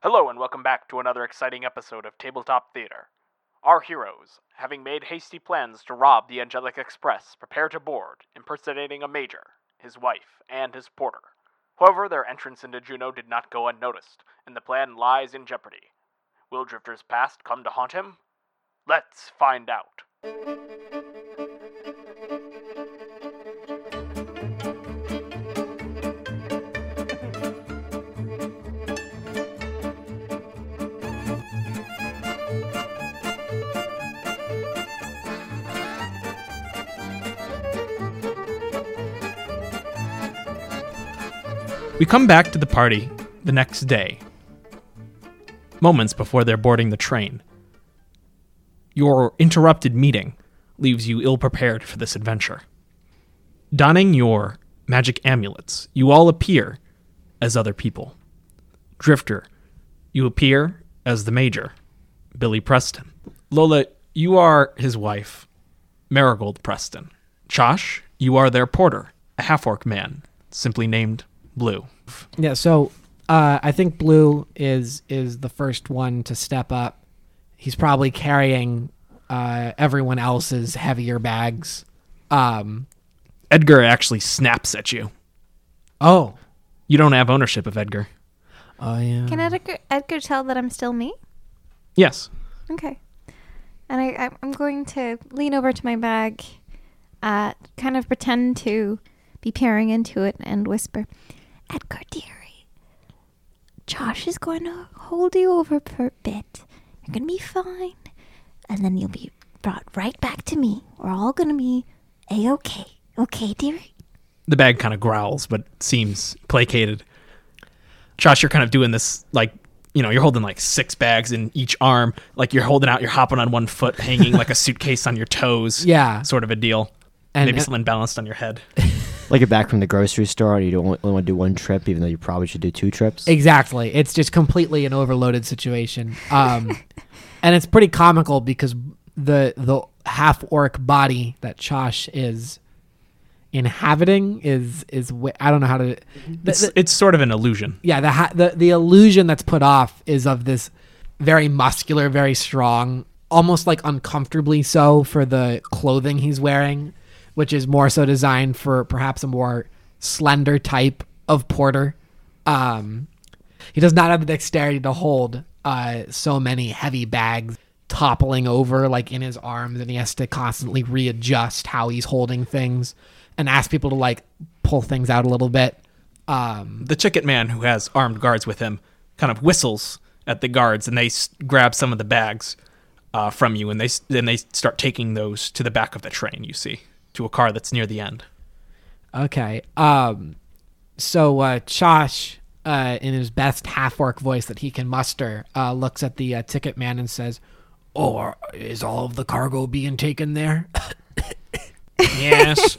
Hello, and welcome back to another exciting episode of Tabletop Theater. Our heroes, having made hasty plans to rob the Angelic Express, prepare to board, impersonating a major, his wife, and his porter. However, their entrance into Juneau did not go unnoticed, and the plan lies in jeopardy. Will Drifter's past come to haunt him? Let's find out. We come back to the party the next day, moments before they're boarding the train. Your interrupted meeting leaves you ill prepared for this adventure. Donning your magic amulets, you all appear as other people. Drifter, you appear as the Major, Billy Preston. Lola, you are his wife, Marigold Preston. Chosh, you are their porter, a half orc man, simply named Blue. Yeah, so uh, I think Blue is is the first one to step up. He's probably carrying uh, everyone else's heavier bags. Um, Edgar actually snaps at you. oh, You don't have ownership of Edgar. oh yeah. Can Edgar, Edgar tell that I'm still me? Yes. Okay. And I, I- I'm going to lean over to my bag, uh, kind of pretend to be peering into it and whisper, Edgar, dearie, Josh is going to hold you over for a bit. You're going to be fine. And then you'll be brought right back to me. We're all going to be A-okay. Okay, dearie? The bag kind of growls, but seems placated. Josh, you're kind of doing this like, you know, you're holding like six bags in each arm. Like you're holding out, you're hopping on one foot, hanging like a suitcase on your toes. Yeah. Sort of a deal. And- Maybe something balanced on your head. Like you're back from the grocery store and you don't only want to do one trip, even though you probably should do two trips. Exactly. It's just completely an overloaded situation. Um, and it's pretty comical because the the half orc body that Chosh is inhabiting is is wi- I don't know how to. the- It's, the- it's sort of an illusion. yeah, the, ha- the the illusion that's put off is of this very muscular, very strong, almost like uncomfortably so for the clothing he's wearing, which is more so designed for perhaps a more slender type of porter. Um, he does not have the dexterity to hold uh, so many heavy bags toppling over like in his arms, and he has to constantly readjust how he's holding things and ask people to like pull things out a little bit. Um, The chicken man who has armed guards with him kind of whistles at the guards and they s- grab some of the bags uh, from you and they s- then they start taking those to the back of the train, you see, to a car that's near the end. Okay. Um so uh Chosh uh in his best half orc voice that he can muster uh looks at the uh, ticket man and says, "Oh, are, is all of the cargo being taken there?" Yes.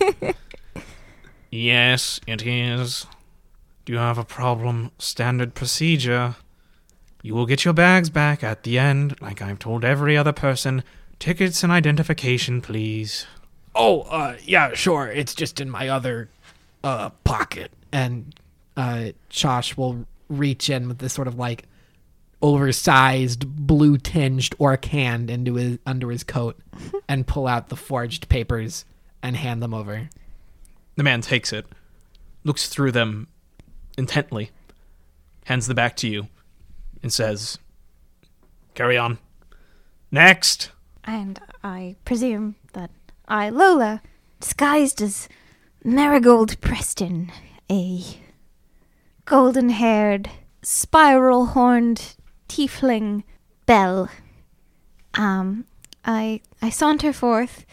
yes, it is. Do you have a problem? Standard procedure. You will get your bags back at the end, like I've told every other person. Tickets and identification, please. Oh, uh yeah, sure. It's just in my other uh pocket. And uh Chosh will reach in with this sort of like oversized blue tinged orc hand into his under his coat and pull out the forged papers and hand them over. The man takes it, looks through them intently, hands the back to you, and says, Carry on. Next. And I presume that I, Lola, disguised as Marigold Preston, a golden haired, spiral horned tiefling belle, um, I, I saunter forth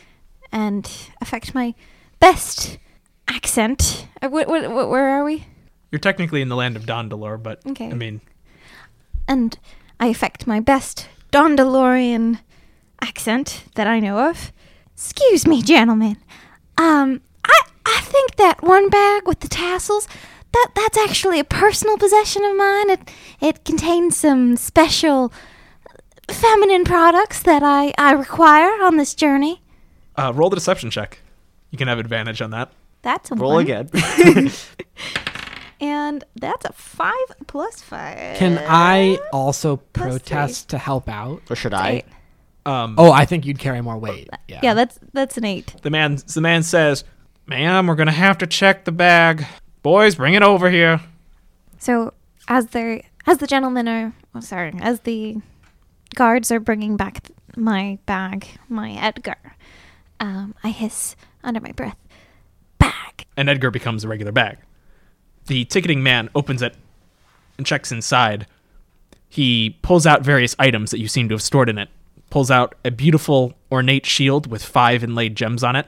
and affect my best accent. Uh, what, what, what, where are we? You're technically in the land of Dondalor, but Okay. I mean, and I affect my best Dondalorian accent that I know of. Excuse me, gentlemen. Um, I I think that one bag with the tassels, that that's actually a personal possession of mine. It it contains some special feminine products that I I require on this journey. uh, roll the deception check. You can have advantage on that. That's a Roll one. again. And that's a five plus five. Can I also Plus three. protest to help out? Or should Eight. I? Um, Oh, I think you'd carry more weight. Yeah. Yeah, that's that's an eight. the man the man says, "Ma'am, we're gonna have to check the bag. Boys, bring it over here." So as they as the gentlemen are oh, sorry, as the guards are bringing back my bag, my Edgar, um, I hiss under my breath, bag. and Edgar becomes a regular bag. The ticketing man opens it and checks inside. He pulls out various items that you seem to have stored in it. Pulls out a beautiful, ornate shield with five inlaid gems on it.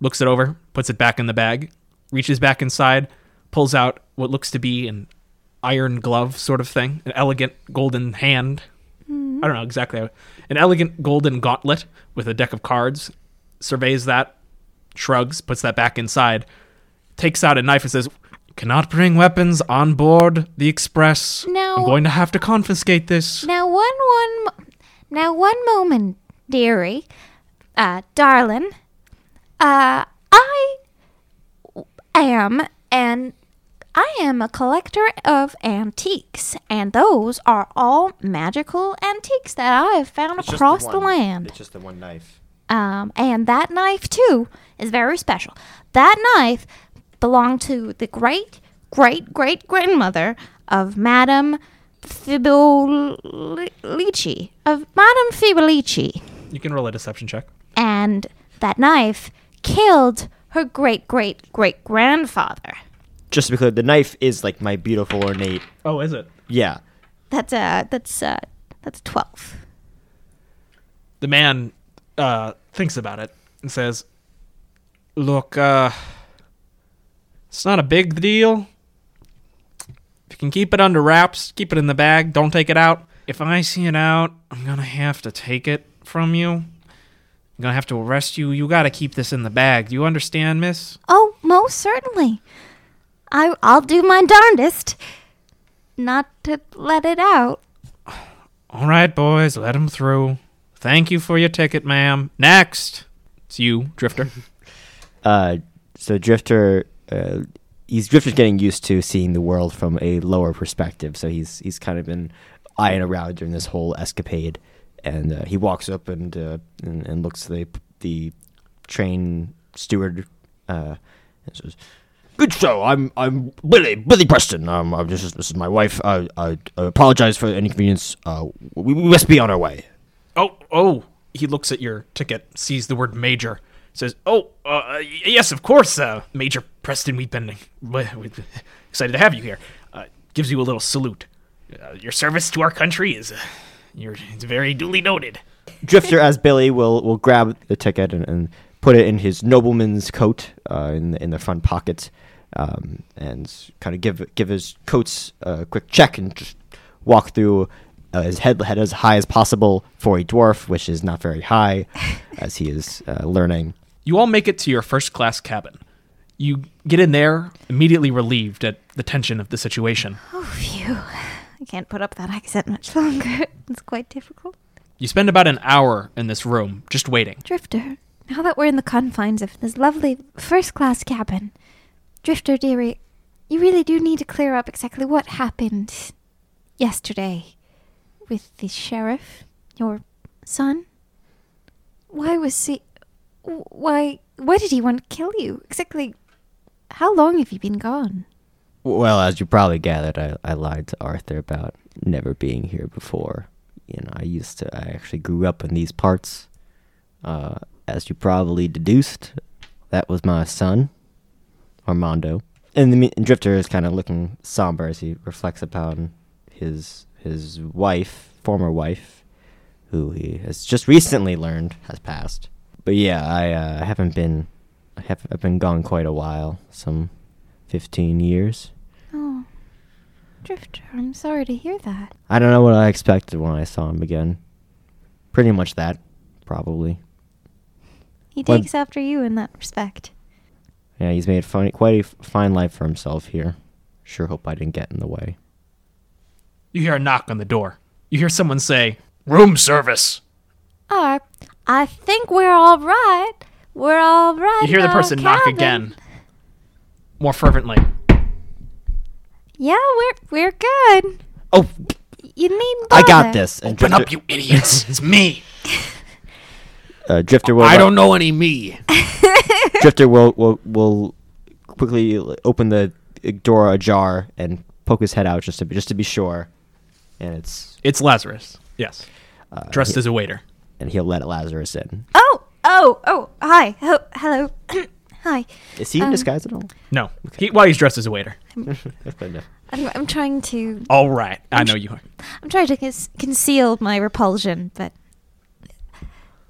Looks it over, puts it back in the bag, reaches back inside, pulls out what looks to be an iron glove sort of thing, an elegant golden hand. Hmm. I don't know exactly. how- An elegant golden gauntlet with a deck of cards. Surveys that, shrugs, puts that back inside, takes out a knife and says, Cannot bring weapons on board the express. No. I'm going to have to confiscate this. Now one one mo- now one moment, dearie, uh, darling. Uh, I am and I am a collector of antiques, and those are all magical antiques that I have found across the, land. It's just the one knife. Um, and that knife too is very special. That knife belonged to the great great great grandmother of Madame Fibolici of Madame Fibolici, You can roll a deception check. and that knife killed her great great great grandfather. Just to be clear, the knife is like my beautiful ornate. Oh, is it? Yeah. That's uh that's uh that's twelve. The man uh, thinks about it and says, Look, uh, it's not a big deal. If you can keep it under wraps, keep it in the bag, don't take it out. If I see it out, I'm gonna have to take it from you. I'm gonna have to arrest you. You gotta keep this in the bag. Do you understand, miss? Oh, most certainly. I I'll do my darndest not to let it out. All right, boys, let him through. Thank you for your ticket, ma'am. Next. It's you, Drifter. Uh, so Drifter, uh, he's Drifter's getting used to seeing the world from a lower perspective. So he's he's kind of been eyeing around during this whole escapade, and uh, he walks up and, uh, and and looks at the the train steward uh, and says, "Good show. I'm I'm Billy Billy Preston. Um, I'm just this is my wife. I I, I apologize for any inconvenience. Uh, we, we must be on our way." Oh, oh. He looks at your ticket, sees the word major, says, "Oh, uh, yes, of course, uh, Major Preston. We've been w- w- excited to have you here." Uh, gives you a little salute. Uh, your service to our country is, uh, you're, it's very duly noted. Drifter as Billy will will grab the ticket and, and put it in his nobleman's coat uh, in the in the front pocket, um, and kind of give give his coats a quick check and just walk through. Uh, his head head as high as possible for a dwarf, which is not very high, as he is uh, learning. You all make it to your first class cabin. You get in there, immediately relieved at the tension of the situation. Oh, phew. I can't put up that accent much longer. It's quite difficult. You spend about an hour in this room, just waiting. Drifter, now that we're in the confines of this lovely first class cabin, Drifter, dearie, you really do need to clear up exactly what happened yesterday with the sheriff, your son. Why was he. Why. Why did he want to kill you? Exactly. How long have you been gone? Well, as you probably gathered, I, I lied to Arthur about never being here before. You know, I used to, I actually grew up in these parts. Uh, as you probably deduced, that was my son, Armando. And the and Drifter is kind of looking somber as he reflects upon his his wife, former wife, who he has just recently learned has passed. But yeah, I uh, haven't been, I have I've been gone quite a while, some fifteen years. Oh. Drifter, I'm sorry to hear that. I don't know what I expected when I saw him again. Pretty much that, probably. He What- takes after you in that respect. Yeah, he's made fun, quite a f- fine life for himself here. Sure hope I didn't get in the way. You hear a knock on the door. You hear someone say, Room service. Uh, I think we're all right. We're all right. You hear the in our person knock again, more fervently. Yeah, we're we're good. Oh, You need. I got this. And Open Drifter, up, you idiots! It's me. uh, Drifter will. I don't know any me. Drifter will will will quickly open the door ajar and poke his head out just to be, just to be sure. And it's It's Lazarus. Yes, uh, dressed he- as a waiter. and he'll let Lazarus in. Oh, oh, oh! Hi, oh, hello, hi. Is he in Um, disguise at all? No, he, well, he's dressed as a waiter. But no. I'm, I'm trying to All right, I know you are. I'm trying to cons- conceal my repulsion, but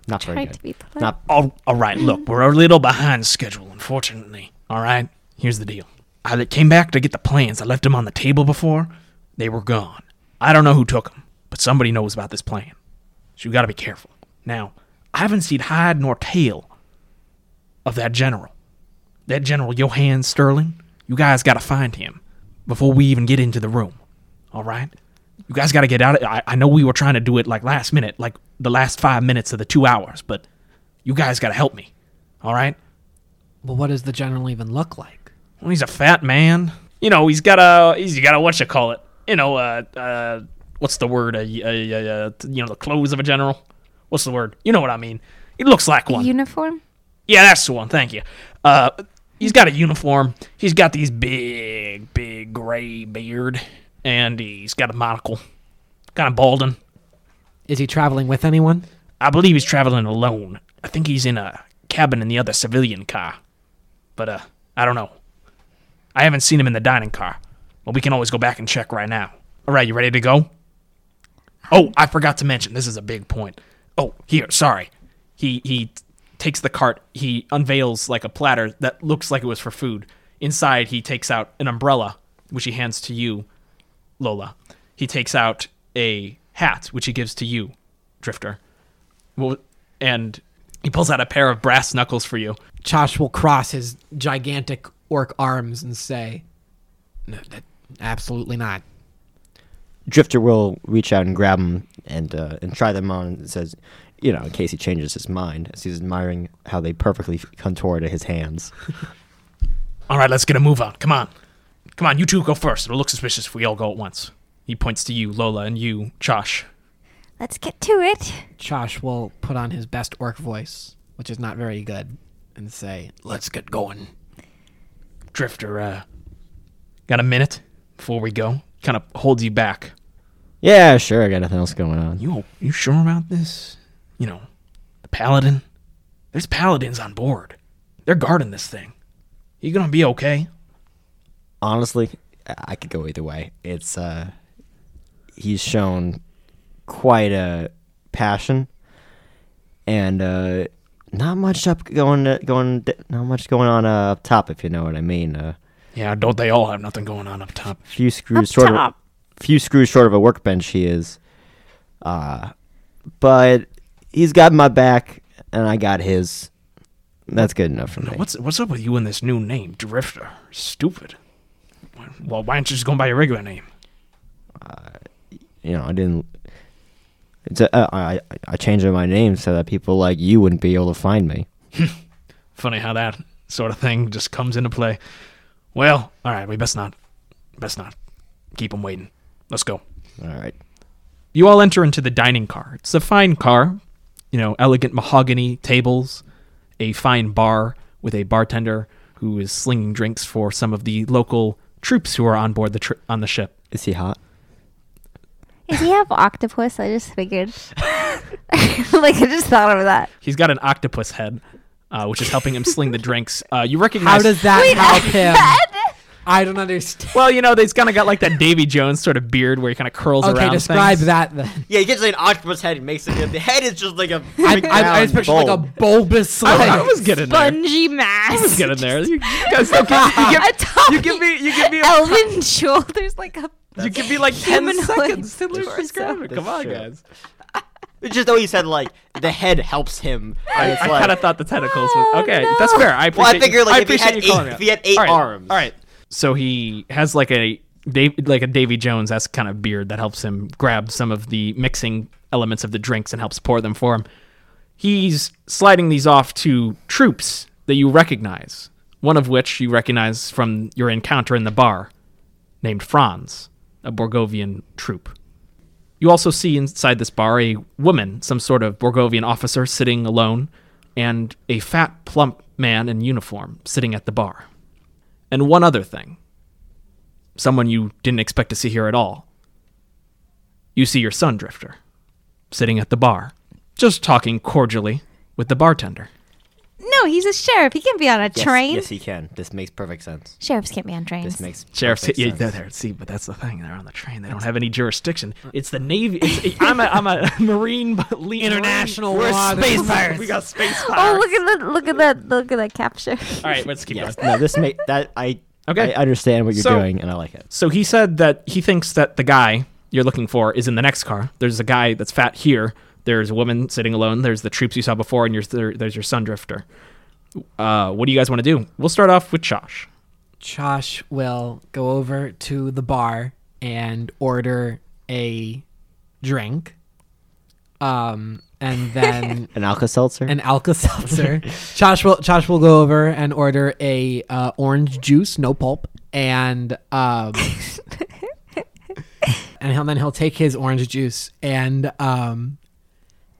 Not very try good. to be polite. Not All, all right, look, we're a little behind schedule, unfortunately. All right, here's the deal. I le- came back to get the plans. I left them on the table before. They were gone. I don't know who took them, but somebody knows about this plan. So you got to be careful. Now, I haven't seen hide nor tail of that general. That General Johann Sterling. You guys got to find him before we even get into the room. All right? You guys got to get out. Of, I, I know we were trying to do it like last minute, like the last five minutes of the two hours, but you guys got to help me. All right? Well, what does the general even look like? Well, he's a fat man. You know, he's got a he's got a what you call it. You know, uh, uh, what's the word? Uh, uh, uh, you know, the clothes of a general. What's the word? You know what I mean. He looks like one. Uniform? Yeah, that's the one. Thank you. Uh, he's got a uniform. He's got these big, big gray beard, and he's got a monocle, kind of balding. Is he traveling with anyone? I believe he's traveling alone. I think he's in a cabin in the other civilian car, but uh, I don't know. I haven't seen him in the dining car, but we can always go back and check right now. All right, you ready to go? Oh, I forgot to mention. This is a big point. Oh, here, sorry. He he takes the cart. He unveils like a platter that looks like it was for food. Inside, he takes out an umbrella, which he hands to you, Lola. He takes out a hat, which he gives to you, Drifter. Well, and he pulls out a pair of brass knuckles for you. Josh will cross his gigantic orc arms and say, no, that, absolutely not. Drifter will reach out and grab them and uh, and try them on and says, you know, in case he changes his mind, as he's admiring how they perfectly contour to his hands. All right, let's get a move on. Come on. Come on, you two go first. It'll look suspicious if we all go at once. He points to you, Lola, and you, Josh. Let's get to it. Josh will put on his best orc voice, which is not very good, and say, let's get going. Drifter, uh, got a minute before we go? Kind of holds you back. Yeah, sure, I got nothing else going on. You you sure about this? You know, the paladin. There's paladins on board. They're guarding this thing. You gonna be okay? honestly, I I could go either way. It's uh, he's shown quite a passion, and uh, not much up going going not much going on uh, up top, if you know what I mean. Uh, Yeah, don't they all have nothing going on up top? few screws Up short top. of few screws short of a workbench. He is, uh, but he's got my back, and I got his. That's good enough for me. What's what's up with you and this new name, Drifter? Stupid. Well, why aren't you just going by your regular name? you know, I didn't. It's a, uh, I I- I changed my name so that people like you wouldn't be able to find me. Funny how that sort of thing just comes into play. Well, all right, we best not, best not keep them waiting. Let's go. All right. You all enter into the dining car. It's a fine car, you know, elegant mahogany tables, a fine bar with a bartender who is slinging drinks for some of the local troops who are on board the tri- on the ship. Is he hot? Does he have octopus? I just figured. like I just thought of that. He's got an octopus head, uh, which is helping him sling the drinks. Uh, you recognize? How does that help him? I don't understand. Well, you know, he's kind of got like that Davy Jones sort of beard where he kind of curls around. Okay, describe things. that then. Yeah, he gets like an octopus head and makes it. The head is just like a. I, big I, I just picture like a bulbous I, like, I was getting there. Spongy mask. I was getting there. You, you guys don't give, you, give, you give me, you give me, a, Elven shoulders like a. you give me like ten seconds to torso. describe it. Come on, true. guys. It's just though he said like the head helps him. I, it's I like, kind of thought the tentacles. Was, Oh, okay, no. that's fair. I appreciate. Well, I figure like I if he appreciate had you eight, calling me if he had eight arms. All right. So he has like a Dave, like a Davy Jones esque kind of beard that helps him grab some of the mixing elements of the drinks and helps pour them for him. He's sliding these off to troops that you recognize. One of which you recognize from your encounter in the bar, named Franz, a Borgovian troop. You also see inside this bar a woman, some sort of Borgovian officer, sitting alone, and a fat, plump man in uniform sitting at the bar. And one other thing someone you didn't expect to see here at all. You see your son, Drifter, sitting at the bar, just talking cordially with the bartender. No, he's a sheriff. He can't be on a Yes, train. Yes, he can. This makes perfect sense. Sheriffs can't be on trains. This makes Sheriff's perfect yeah, sense. they're there. See, but that's the thing. They're on the train. They don't have any jurisdiction. It's the Navy. It's, I'm a I'm a Marine, le- International Marine. law. Space This- pirates. We got space oh, pirates. look at that! Look at that! Look at that capture. All right, let's keep Yes. going. No, this make that I Okay. I understand what you're So- doing and I like it. So he said that he thinks that the guy you're looking for is in the next car. There's a guy that's fat here. There's a woman sitting alone. There's the troops you saw before, and your, there, there's your son drifter. Uh, what do you guys want to do? We'll start off with Josh. Josh will go over to the bar and order a drink. Um, and then An Alka Seltzer? an Alka Seltzer. Josh will Josh will go over and order a uh, orange juice, no pulp, and um, and he'll, then he'll take his orange juice and um,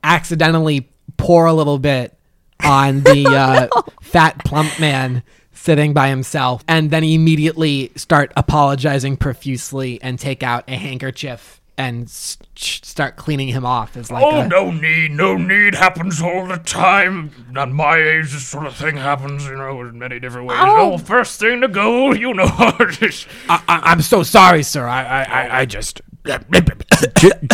accidentally pour a little bit on the uh, fat plump man sitting by himself, and then immediately start apologizing profusely and take out a handkerchief and s- start cleaning him off as like Oh, a, no need, no need. Happens all the time. At my age, this sort of thing happens, you know, in many different ways. Oh. Oh, first thing to go, you know. I, I, I'm so sorry, sir. I, I, I, I just.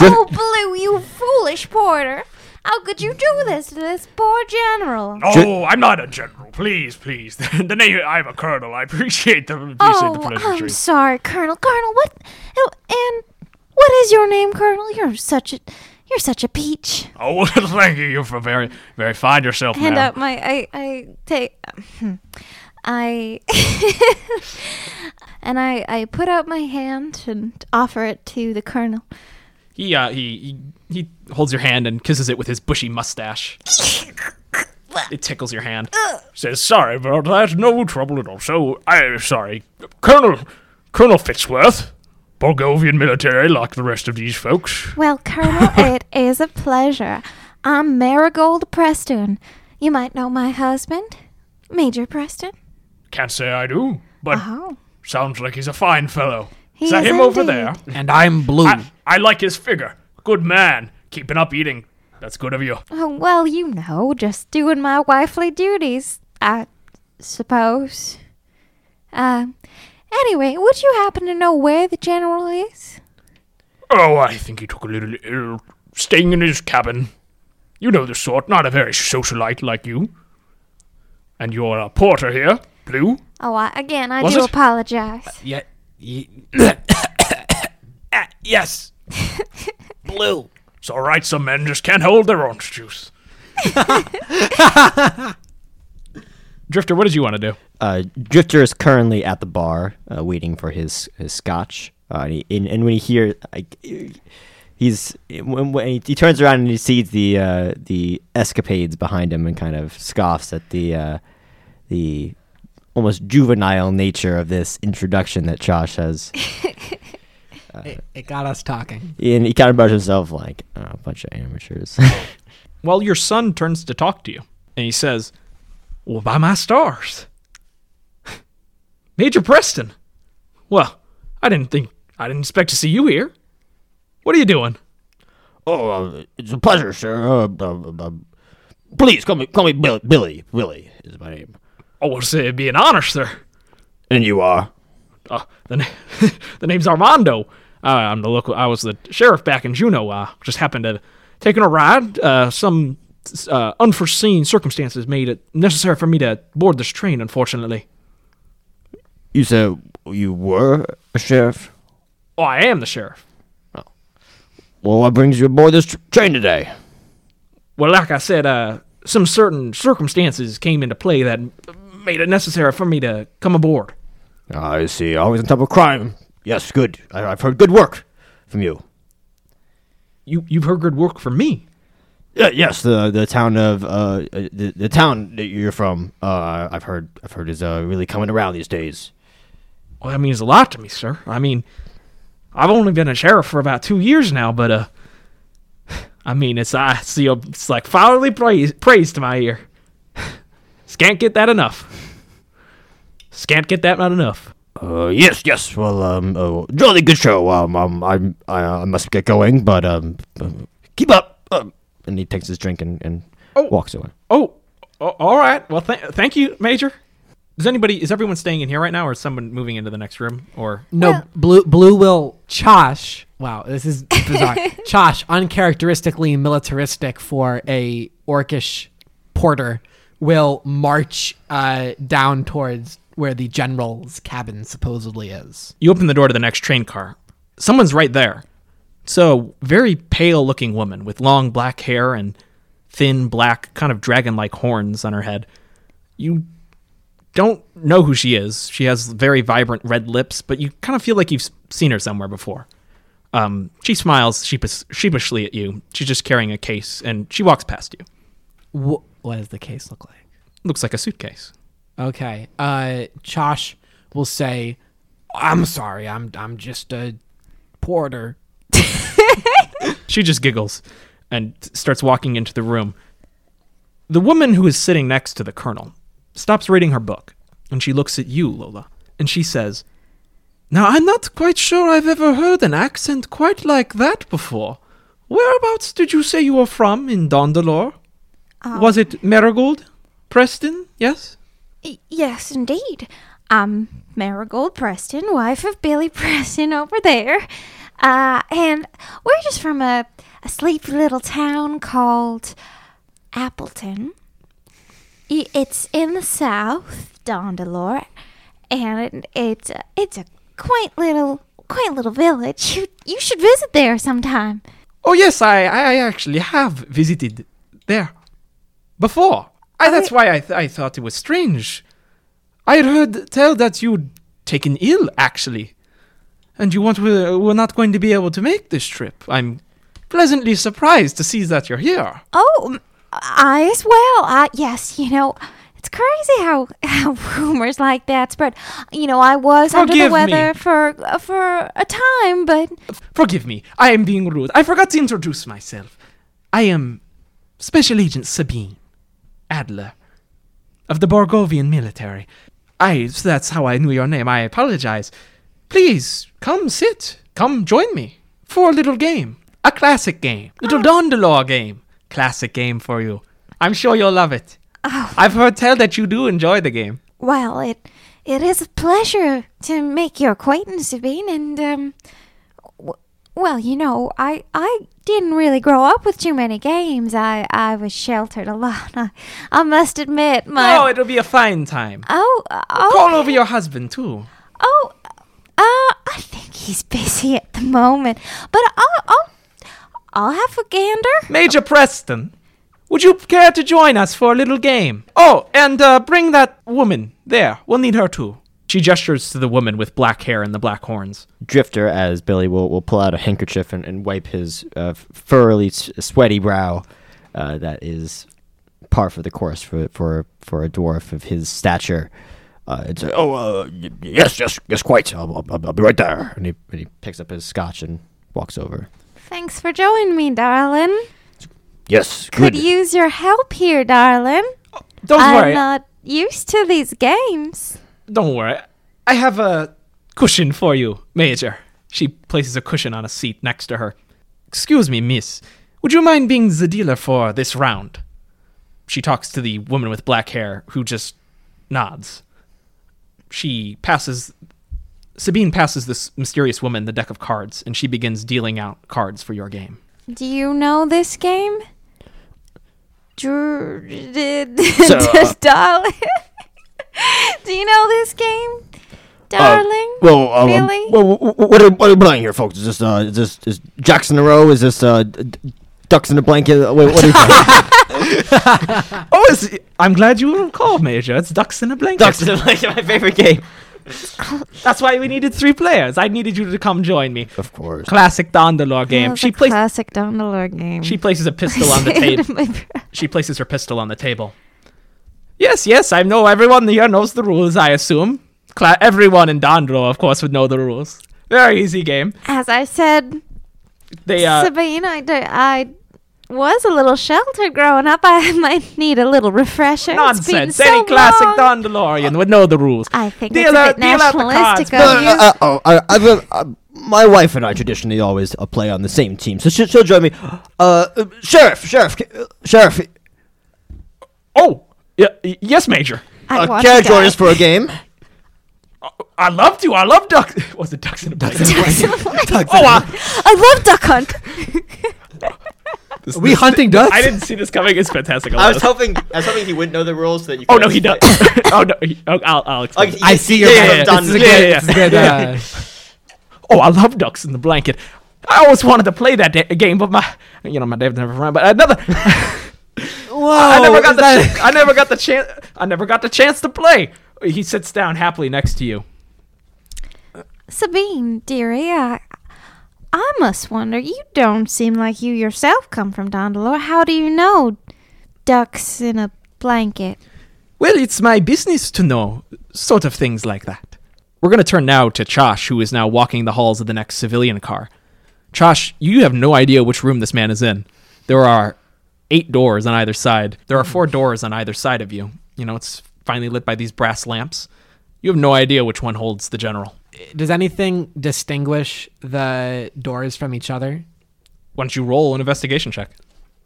Oh, Blue, you foolish porter! How could you do this to this poor general? oh, I'm not a general. Please, please. the name, I'm a colonel. I appreciate the, appreciate the Oh, I'm sorry, Colonel. Colonel, what? oh, And what is your name, Colonel? You're such a, you're such a peach. Oh, well, thank you. You're very, very fine yourself, Hand ma'am. out my, I, I take, hmm, I, and I, I put out my hand and offer it to the Colonel. He uh he he, he holds your hand and kisses it with his bushy mustache. it tickles your hand. Says, sorry about that. No trouble at all. So, I'm sorry. Colonel, Colonel Fitzworth. Borgovian military like the rest of these folks. Well, Colonel, it is a pleasure. I'm Marigold Preston. You might know my husband, Major Preston. Can't say I do, but Oh, sounds like he's a fine fellow. He Is that is him over there? And I'm blue. I, I like his figure. Good man. Keeping up eating. That's good of you. Oh, well, you know, just doing my wifely duties, I suppose. Uh, anyway, would you happen to know where the general is? Oh, I think he took a little ill, staying in his cabin. You know the sort, not a very socialite like you. And you're a porter here, Blue. Oh, I, again, I Was do it? apologize. yeah. Ye- Ah, yes. blue. It's all right, some men just can't hold their orange juice. Drifter, what did you want to do? Uh, Drifter is currently at the bar, uh, waiting for his his scotch. Uh, and, he, and, and when he hears, like, he's when, when he, he turns around and he sees the uh, the escapades behind him and kind of scoffs at the uh, the almost juvenile nature of this introduction that Josh has. It, it got us talking. and he kind of brushes himself like oh, a bunch of amateurs. Well, your son turns to talk to you, and he says, "Well, by my stars, Major Preston. Well, I didn't think I didn't expect to see you here. What are you doing?" oh, uh, it's a pleasure, sir. Uh, uh, uh, please call me call me Billy. Billy. Billy is my name. Oh, well, say it'd be an honor, sir. And you are. Uh, the, na- the name's Armando. Uh, I'm the local. I was the sheriff back in Juneau. Uh, just happened to taking a ride. Uh, some uh, unforeseen circumstances made it necessary for me to board this train. Unfortunately, You said you were a sheriff. oh, I am the sheriff. Oh. Well, what brings you aboard this tr- train today? Well, like I said, uh, some certain circumstances came into play that made it necessary for me to come aboard. I see. Always on top of crime. Yes, good. I, I've heard good work from you. You you've heard good work from me. Yeah, yes, the the town of uh uh, the, the town that you're from. Uh, I've heard I've heard is uh really coming around these days. Well, that means a lot to me, sir. I mean, I've only been a sheriff for about two years now, but uh, I mean, it's I see it's like fatherly praise praise to my ear. Can't get that enough. Can't get that not enough. Uh, yes, yes. Well, um, uh, jolly good show. Um, um I, I, I must get going, but um, uh, keep up. Um, and he takes his drink and, and Oh. walks away. Oh, oh all right. Well, th- thank you, Major. Is anybody is everyone staying in here right now, or is someone moving into the next room? Or No, Well- blue blue will Chosh. Wow, this is bizarre. Chosh, uncharacteristically militaristic for a orcish porter, will march uh, down towards where the general's cabin supposedly is. you open the door to the next train car. Someone's right there. So very pale looking woman with long black hair and thin black kind of dragon like horns on her head. You don't know who she is. She has very vibrant red lips, but you kind of feel like you've seen her somewhere before. Um, she smiles sheepish, sheepishly at you. She's just carrying a case, and she walks past you. Wh- what does the case look like? Looks like a suitcase. Okay. Uh Chosh will say, "I'm sorry. I'm I'm just a porter." She just giggles and starts walking into the room. The woman who is sitting next to the colonel stops reading her book and she looks at you, Lola, and she says, Now, I'm not quite sure I've ever heard an accent quite like that before. Whereabouts did you say you were from in Dondalore? Was it Marigold? Preston? Yes? Y- Yes, indeed. I'm Marigold Preston, wife of Billy Preston over there. Uh, and we're just from a, a sleepy little town called Appleton. It's in the south, Dondalore, and it, it's a, it's a quaint little quaint little village. You you should visit there sometime. Oh, yes, I, I actually have visited there before. I, that's why I, th- I thought it was strange. I had heard tell that you'd taken ill, actually, and you weren't, were were not going to be able to make this trip. I'm pleasantly surprised to see that you're here. Oh, I as well. Uh, yes, you know, it's crazy how, how rumors like that spread. You know, I was under the weather me. for uh, for a time, but Forgive me, I am being rude. I forgot to introduce myself. I am Special Agent Sabine Adler of the Borgovian military. I, that's how I knew your name. I apologize. Please, come sit. Come join me for a little game. A classic game. Little Dondalore game. Classic game for you. I'm sure you'll love it. I've heard tell that you do enjoy the game. well, it it is a pleasure to make your acquaintance, Sabine. And um, well, you know, I I didn't really grow up with too many games. I I was sheltered a lot. I, I must admit, my oh, it'll be a fine time. oh oh Call over your husband, too. Oh, uh, I think he's busy at the moment, but I'll, I'll, I'll have a gander. Major Preston, would you care to join us for a little game? Oh, and uh, bring that woman there. We'll need her too. She gestures to the woman with black hair and the black horns. Drifter, as Billy will, will pull out a handkerchief and, and wipe his uh, furrowly, s- sweaty brow. Uh, that is par for the course for for for a dwarf of his stature. Uh, it's uh, oh uh, y- yes yes yes quite. I'll, I'll, I'll be right there. And he and he picks up his scotch and walks over. Thanks for joining me, darling. Yes, good. Could good. use your help here, darling. Don't I'm worry. not used to these games. Don't worry. I have a cushion for you, Major. She places a cushion on a seat next to her. Excuse me, miss. Would you mind being the dealer for this round? She talks to the woman with black hair, who just nods. She passes. Sabine passes this mysterious woman the deck of cards, and she begins dealing out cards for your game. Do you know this game? Dr- did, So, uh. Do you know this game, darling? Well, um, Really? well, wh- wh- what are, what are we playing here, folks? Is this uh, is this is jacks in a row? Is this uh, d- d- ducks in a blanket? Uh, Wait, what are you playing? Oh, it's, I'm glad you recalled, Major. It's ducks in a blanket. ducks in a blanket, my favorite game. That's why we needed three players. I needed you to come join me. Of course. Classic Dondalore game. She plays places classic Dondalore game. she places a pistol on the table. She places her pistol on the table. Yes, yes, I know everyone here knows the rules, I assume. Cla- everyone in Dondro, of course, would know the rules. Very easy game. As I said, They uh, Sabine, I, do- I was a little sheltered growing up. I might need a little refresher. It's been nonsense. so Any classic long. Dondalorian would know the rules. I think Deal that's a bit deal out the cards. nationalistic No, of you. Uh, oh, I, I, I, my wife and I traditionally always uh, play on the same team, so she, she'll join me. Uh, uh, sheriff, sheriff, uh, sheriff, Oh, yeah, yes, Major. I uh, want can I join us for a game? I love to. I love ducks. Was it ducks in a blanket? Ducks oh, uh, I love duck hunt. this- Are we this- hunting ducks? I didn't see this coming. It's fantastic. I was hoping, I was hoping he wouldn't know the rules so that you. Oh no, he does. oh no, he, oh, I'll, I'll explain. play. I see your Yeah, point. yeah, This yeah, good. yeah, this is a good, yeah. uh, Oh, I love ducks in the blanket. I always wanted to play that da- game, but my, you know, my dad never ran. But another, Whoa! I never got the, that- ch- I never got the chance. I never got the chance to play. He sits down happily next to you. Sabine, dearie, I, I must wonder. You don't seem like you yourself come from Dondalore. How do you know ducks in a blanket? Well, it's my business to know sort of things like that. We're going to turn now to Chosh, who is now walking the halls of the next civilian car. Chosh, you have no idea which room this man is in. There are eight doors on either side. There are four doors on either side of you. You know, it's finely lit by these brass lamps. You have no idea which one holds the general. Does anything distinguish the doors from each other? Why don't you roll an investigation check?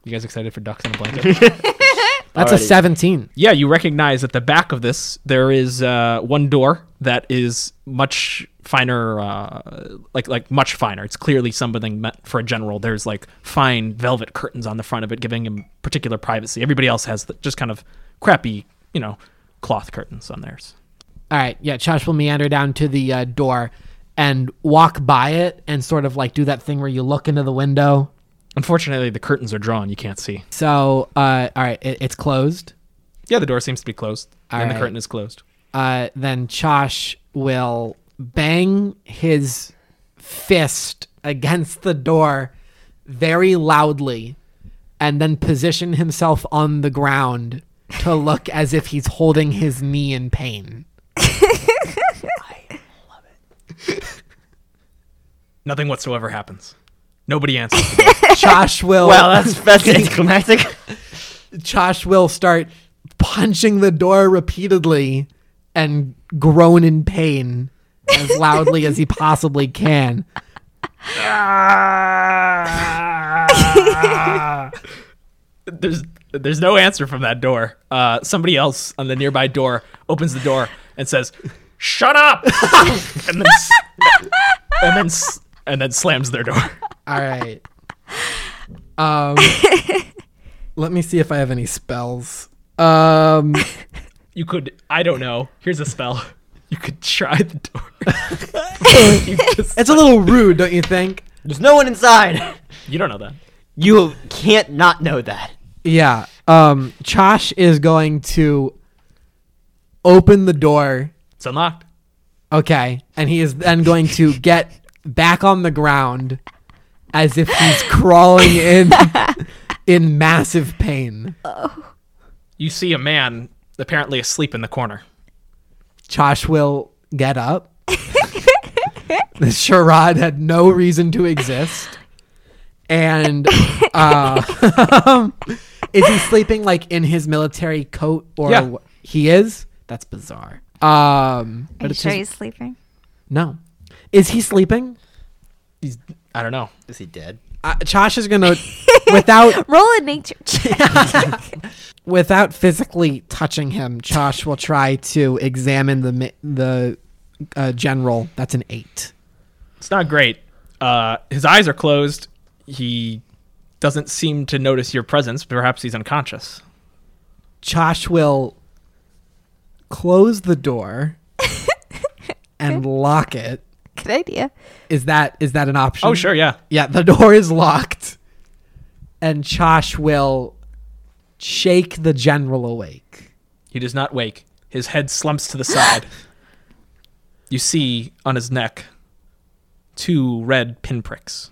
You guys excited for ducks in a blanket? That's a 17. yeah, you recognize at the back of this there is uh, one door that is much finer, uh, like like much finer. It's clearly something meant for a general. There's like fine velvet curtains on the front of it, giving him particular privacy. Everybody else has the, just kind of crappy, you know, cloth curtains on theirs. All right, yeah. Josh will meander down to the uh, door and walk by it and sort of like do that thing where you look into the window. Unfortunately, the curtains are drawn. You can't see. So, uh, all right, it, it's closed. Yeah, the door seems to be closed, All and the curtain is closed. Uh, then Josh will bang his fist against the door very loudly and then position himself on the ground to look as if he's holding his knee in pain. I love it. Nothing whatsoever happens. Nobody answers. Josh will Well, that's that's anticlimactic. Josh will start punching the door repeatedly and groan in pain as loudly as he possibly can. there's there's no answer from that door. Uh, somebody else on the nearby door opens the door and says, "Shut up!" and then and then and then slams their door. All right. Um, let me see if I have any spells. Um, You could I don't know. Here's a spell. You could try the door. it's a little rude, don't you think? There's no one inside. you don't know that. You can't not know that. Yeah. Um, Chosh is going to open the door. It's unlocked. Okay, and he is then going to get back on the ground as if he's crawling in in massive pain. Oh. You see a man apparently asleep in the corner. Josh will get up. the charade had no reason to exist. And uh, is he sleeping like in his military coat or Yeah. wh- he is? That's bizarre. Um, Are but you it's sure his- he's sleeping? no. Is he sleeping? He's I don't know. Is he dead? Uh, Josh is gonna without Roll a nature check. without physically touching him. Josh will try to examine the the uh, general. That's an eight. It's not great. Uh, his eyes are closed. He doesn't seem to notice your presence. Perhaps he's unconscious. Josh will close the door and lock it. Good idea. Is that is that an option? Oh, sure, yeah. Yeah, the door is locked. And Chosh will shake the general awake. He does not wake. His head slumps to the side. you see on his neck two red pinpricks.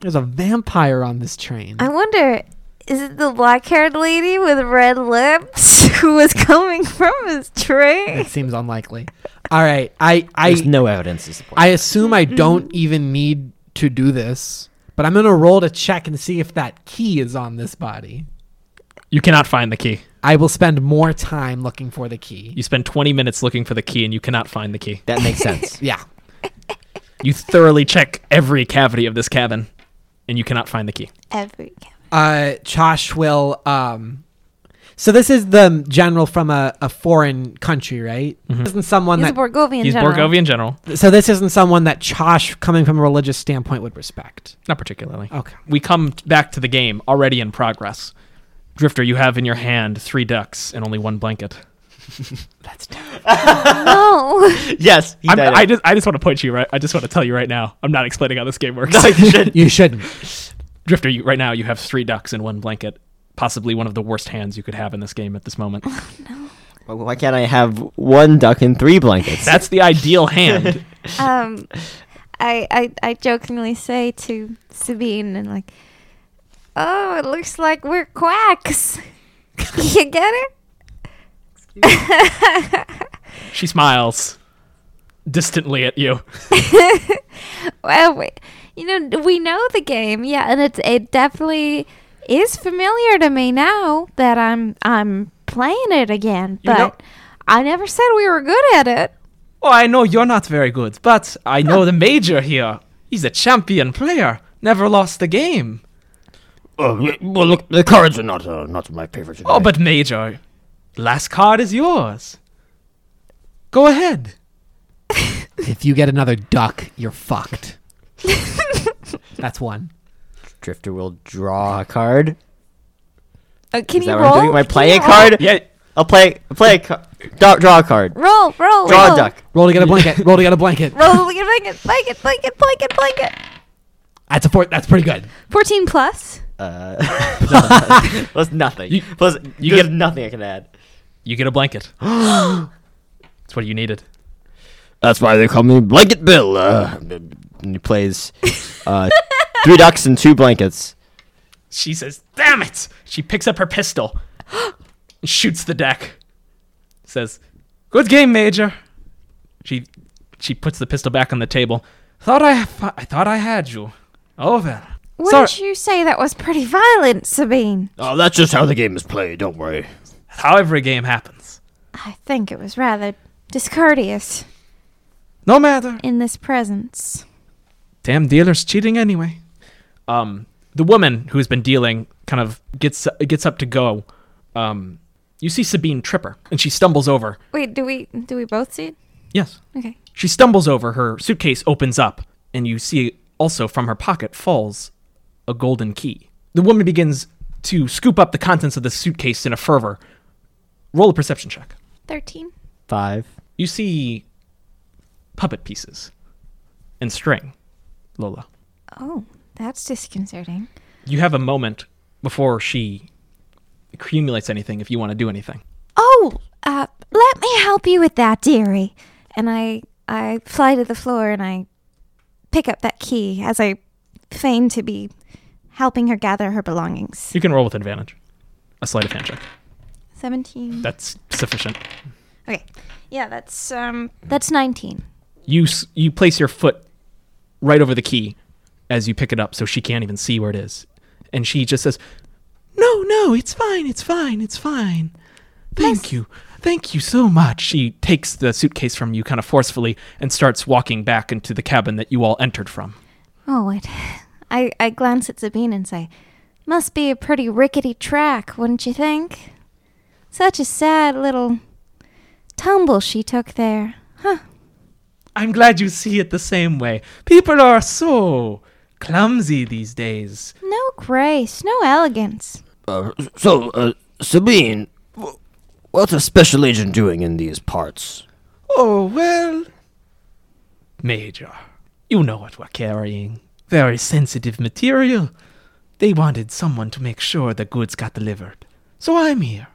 There's a vampire on this train. I wonder is it the black-haired lady with red lips who was coming from his train? It seems unlikely. All right, I There's I no evidence to support. I assume I don't even need to do this, but I'm gonna roll to check and see if that key is on this body. You cannot find the key. I will spend more time looking for the key. You spend 20 minutes looking for the key and you cannot find the key. that makes sense. Yeah. You thoroughly check every cavity of this cabin and you cannot find the key. Every Uh, Josh will. Um, so this is the general from a, a foreign country, right? This isn't someone He's a that. Borgovian He's general. Borgovian general. so this isn't someone that Josh, coming from a religious standpoint, would respect. Not particularly. Okay. We come t- back to the game already in progress. Drifter, you have in your hand three ducks and only one blanket. That's No. yes, he I'm, died. I just I just want to point you right. I just want to tell you right now. I'm not explaining how this game works. you shouldn't. Drifter, you, right now you have three ducks and one blanket. Possibly one of the worst hands you could have in this game at this moment. Why- Why can't I have one duck and three blankets? That's the ideal hand. um, I, I I jokingly say to Sabine and like, oh, it looks like we're quacks. you get it? She smiles distantly at you. Well, we, you know, we know the game, yeah, and it's it definitely is familiar to me now that I'm I'm playing it again. You But know- I never said we were good at it. Oh, I know you're not very good, but I know the major here. He's a champion player. Never lost a game. Oh, well, look, the cards are not uh, not my favorite. Today. Oh, but major, last card is yours. Go ahead. If you get another duck, you're fucked. That's one. Drifter will draw a card. Uh, can Is you that roll? what I'm doing? Am I Can playing you a roll? card? Yeah, I'll play. Play a card. Draw, draw a card. Roll, roll, Draw roll. a duck. Roll to get a blanket. Roll to get a blanket. Roll, to get blanket, blanket, blanket, blanket, blanket. That's a four. That's pretty good. Fourteen plus. Uh, plus nothing. You- plus you there's get- nothing I can add. you get a blanket. That's what you needed. That's why they call me Blanket Bill. Uh, And he plays uh, three ducks and two blankets. She says, "Damn it!" She picks up her pistol, and shoots the deck. Says, "Good game, Major." She she puts the pistol back on the table. Thought I I thought I had you. Oh well. Wouldn't Sorry. you say that was pretty violent, Sabine? oh, that's just how the game is played. Don't worry. How every game happens. I think it was rather discourteous No matter. in this presence. Damn dealer's cheating anyway. Um, the woman who's been dealing kind of gets gets up to go. Um, you see Sabine Tripper, and she stumbles over. Wait, do we do we both see it? Yes. Okay. She stumbles over, her suitcase opens up, and you see also from her pocket falls a golden key. The woman begins to scoop up the contents of the suitcase in a fervor. Roll a perception check. Thirteen. Five. You see puppet pieces and string, Lola. Oh, that's disconcerting. You have a moment before she accumulates anything if you want to do anything. Oh, uh, let me help you with that, dearie. And I I fly to the floor and I pick up that key as I feign to be helping her gather her belongings. You can roll with advantage. A sleight of hand check. Seventeen. That's sufficient. okay. Yeah, that's um that's nineteen. You s- you place your foot right over the key as you pick it up, so she can't even see where it is, and she just says, "No, no, it's fine, it's fine, it's fine. Thank you, thank you so much." She takes the suitcase from you kind of forcefully and starts walking back into the cabin that you all entered from. Oh, it. I I glance at Sabine and say, "Must be a pretty rickety track, wouldn't you think? Such a sad little tumble she took there, huh?" I'm glad you see it the same way. People are so clumsy these days. No grace, no elegance. Uh, so, uh, Sabine, what's a special agent doing in these parts? Oh, well. Major, you know what we're carrying. Very sensitive material. They wanted someone to make sure the goods got delivered. So I'm here.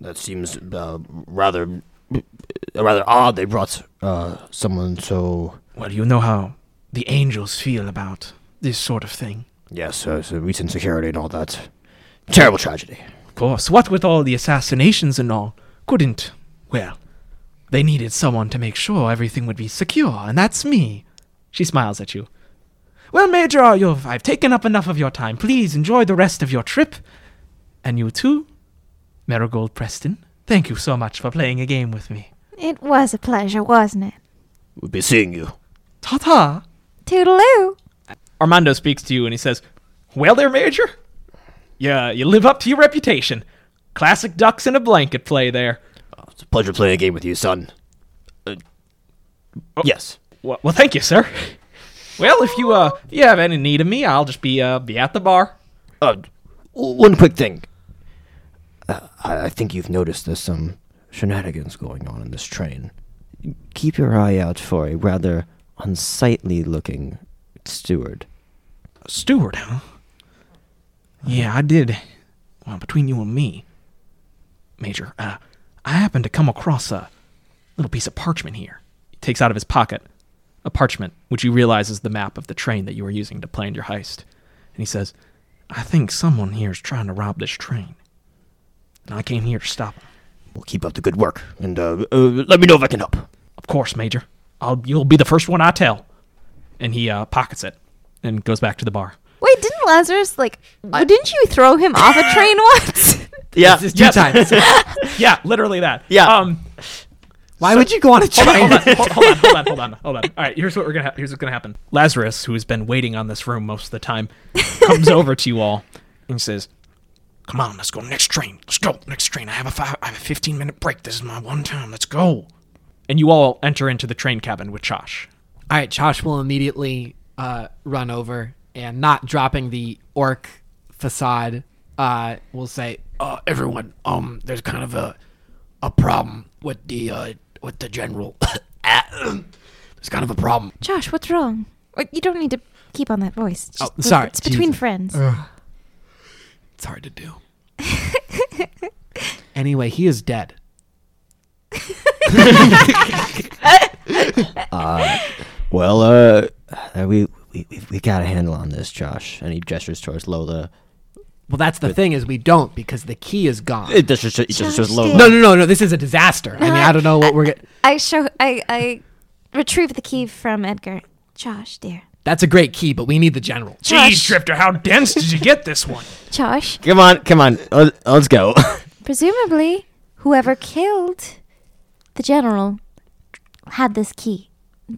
That seems uh, rather rather odd. They brought uh, someone so. Well, you know how the angels feel about this sort of thing. Yes, uh, so recent security and all that. Terrible tragedy. Of course, what with all the assassinations and all, couldn't. Well, they needed someone to make sure everything would be secure, and that's me. She smiles at you. Well, Major, you've, I've taken up enough of your time. Please enjoy the rest of your trip. And you too, Marigold Preston. Thank you so much for playing a game with me. It was a pleasure, wasn't it? We'll be seeing you. Ta ta! Toodaloo. Armando speaks to you and he says, Well, there, Major. Yeah, you live up to your reputation. Classic ducks in a blanket play there. It's a pleasure playing a game with you, son. Uh, Yes. Well, well, thank you, sir. Well, if you uh, if you have any need of me, I'll just be uh, be at the bar. Uh, one quick thing. I, think you've noticed there's some shenanigans going on in this train. Keep your eye out for a rather unsightly looking steward. Steward, huh? Yeah, I did. Well, between you and me, Major, uh, I happened to come across a little piece of parchment here. He takes out of his pocket a parchment, which you realize is the map of the train that you were using to plan your heist. And he says, I think someone here is trying to rob this train. And I came here to stop him. We'll keep up the good work, and uh, uh, let me know if I can help. Of course, Major. I'll, you'll be the first one I tell. And he uh, pockets it and goes back to the bar. Wait, didn't Lazarus like? didn't you throw him off a train once? Yeah. This is two times. Yeah, literally that. Yeah. Um, Why would you go on a hold on, train? hold on, hold on, hold on, hold on, hold on. All right, here's what we're gonna ha- here's what's gonna happen. Lazarus, who has been waiting on this room most of the time, comes over to you all and says, Come on, let's go. Next train. Let's go. Next train. I have a five, I have a 15 minute break. This is my one time. Let's go. and you all enter into the train cabin with Josh. All right, Josh will immediately uh, run over and not dropping the orc facade. Uh, will say, Uh, everyone, um, there's kind of a a problem with the uh with the general. there's kind of a problem. Josh, what's wrong? You don't need to keep on that voice. It's Oh, sorry, It's between Jesus. friends. It's hard to do. anyway, he is dead. Well, uh, uh, we we we- we got a handle on this, Josh. And he gestures towards Lola. Well, that's the thing is we don't because the key is gone. It just just, it just Josh shows Lola. no, no, no, no. This is a disaster. I mean, I don't know what we're getting. I show. I I retrieve the key from Edgar. Josh, dear. That's a great key, but we need the general. Jeez, Josh. Drifter, how dense did you get this one? Josh, Come on, come on. Let, let's go. presumably, whoever killed the general had this key.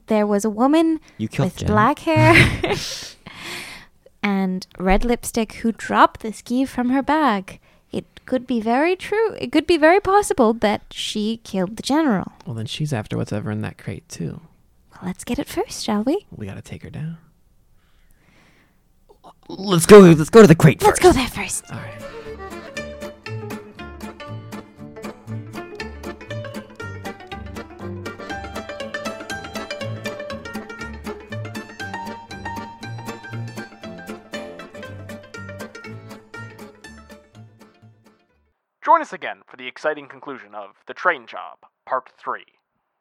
There was a woman You killed with Jen. black hair and red lipstick who dropped this key from her bag. It could be very true. It could be very possible that she killed the general. Well, then she's after what's ever in that crate too. Well, let's get it first, shall we? We got to take her down. let's go. Let's go to the crate Let's first. go there first. All right. Join us again for the exciting conclusion of The Train Job, Part 3.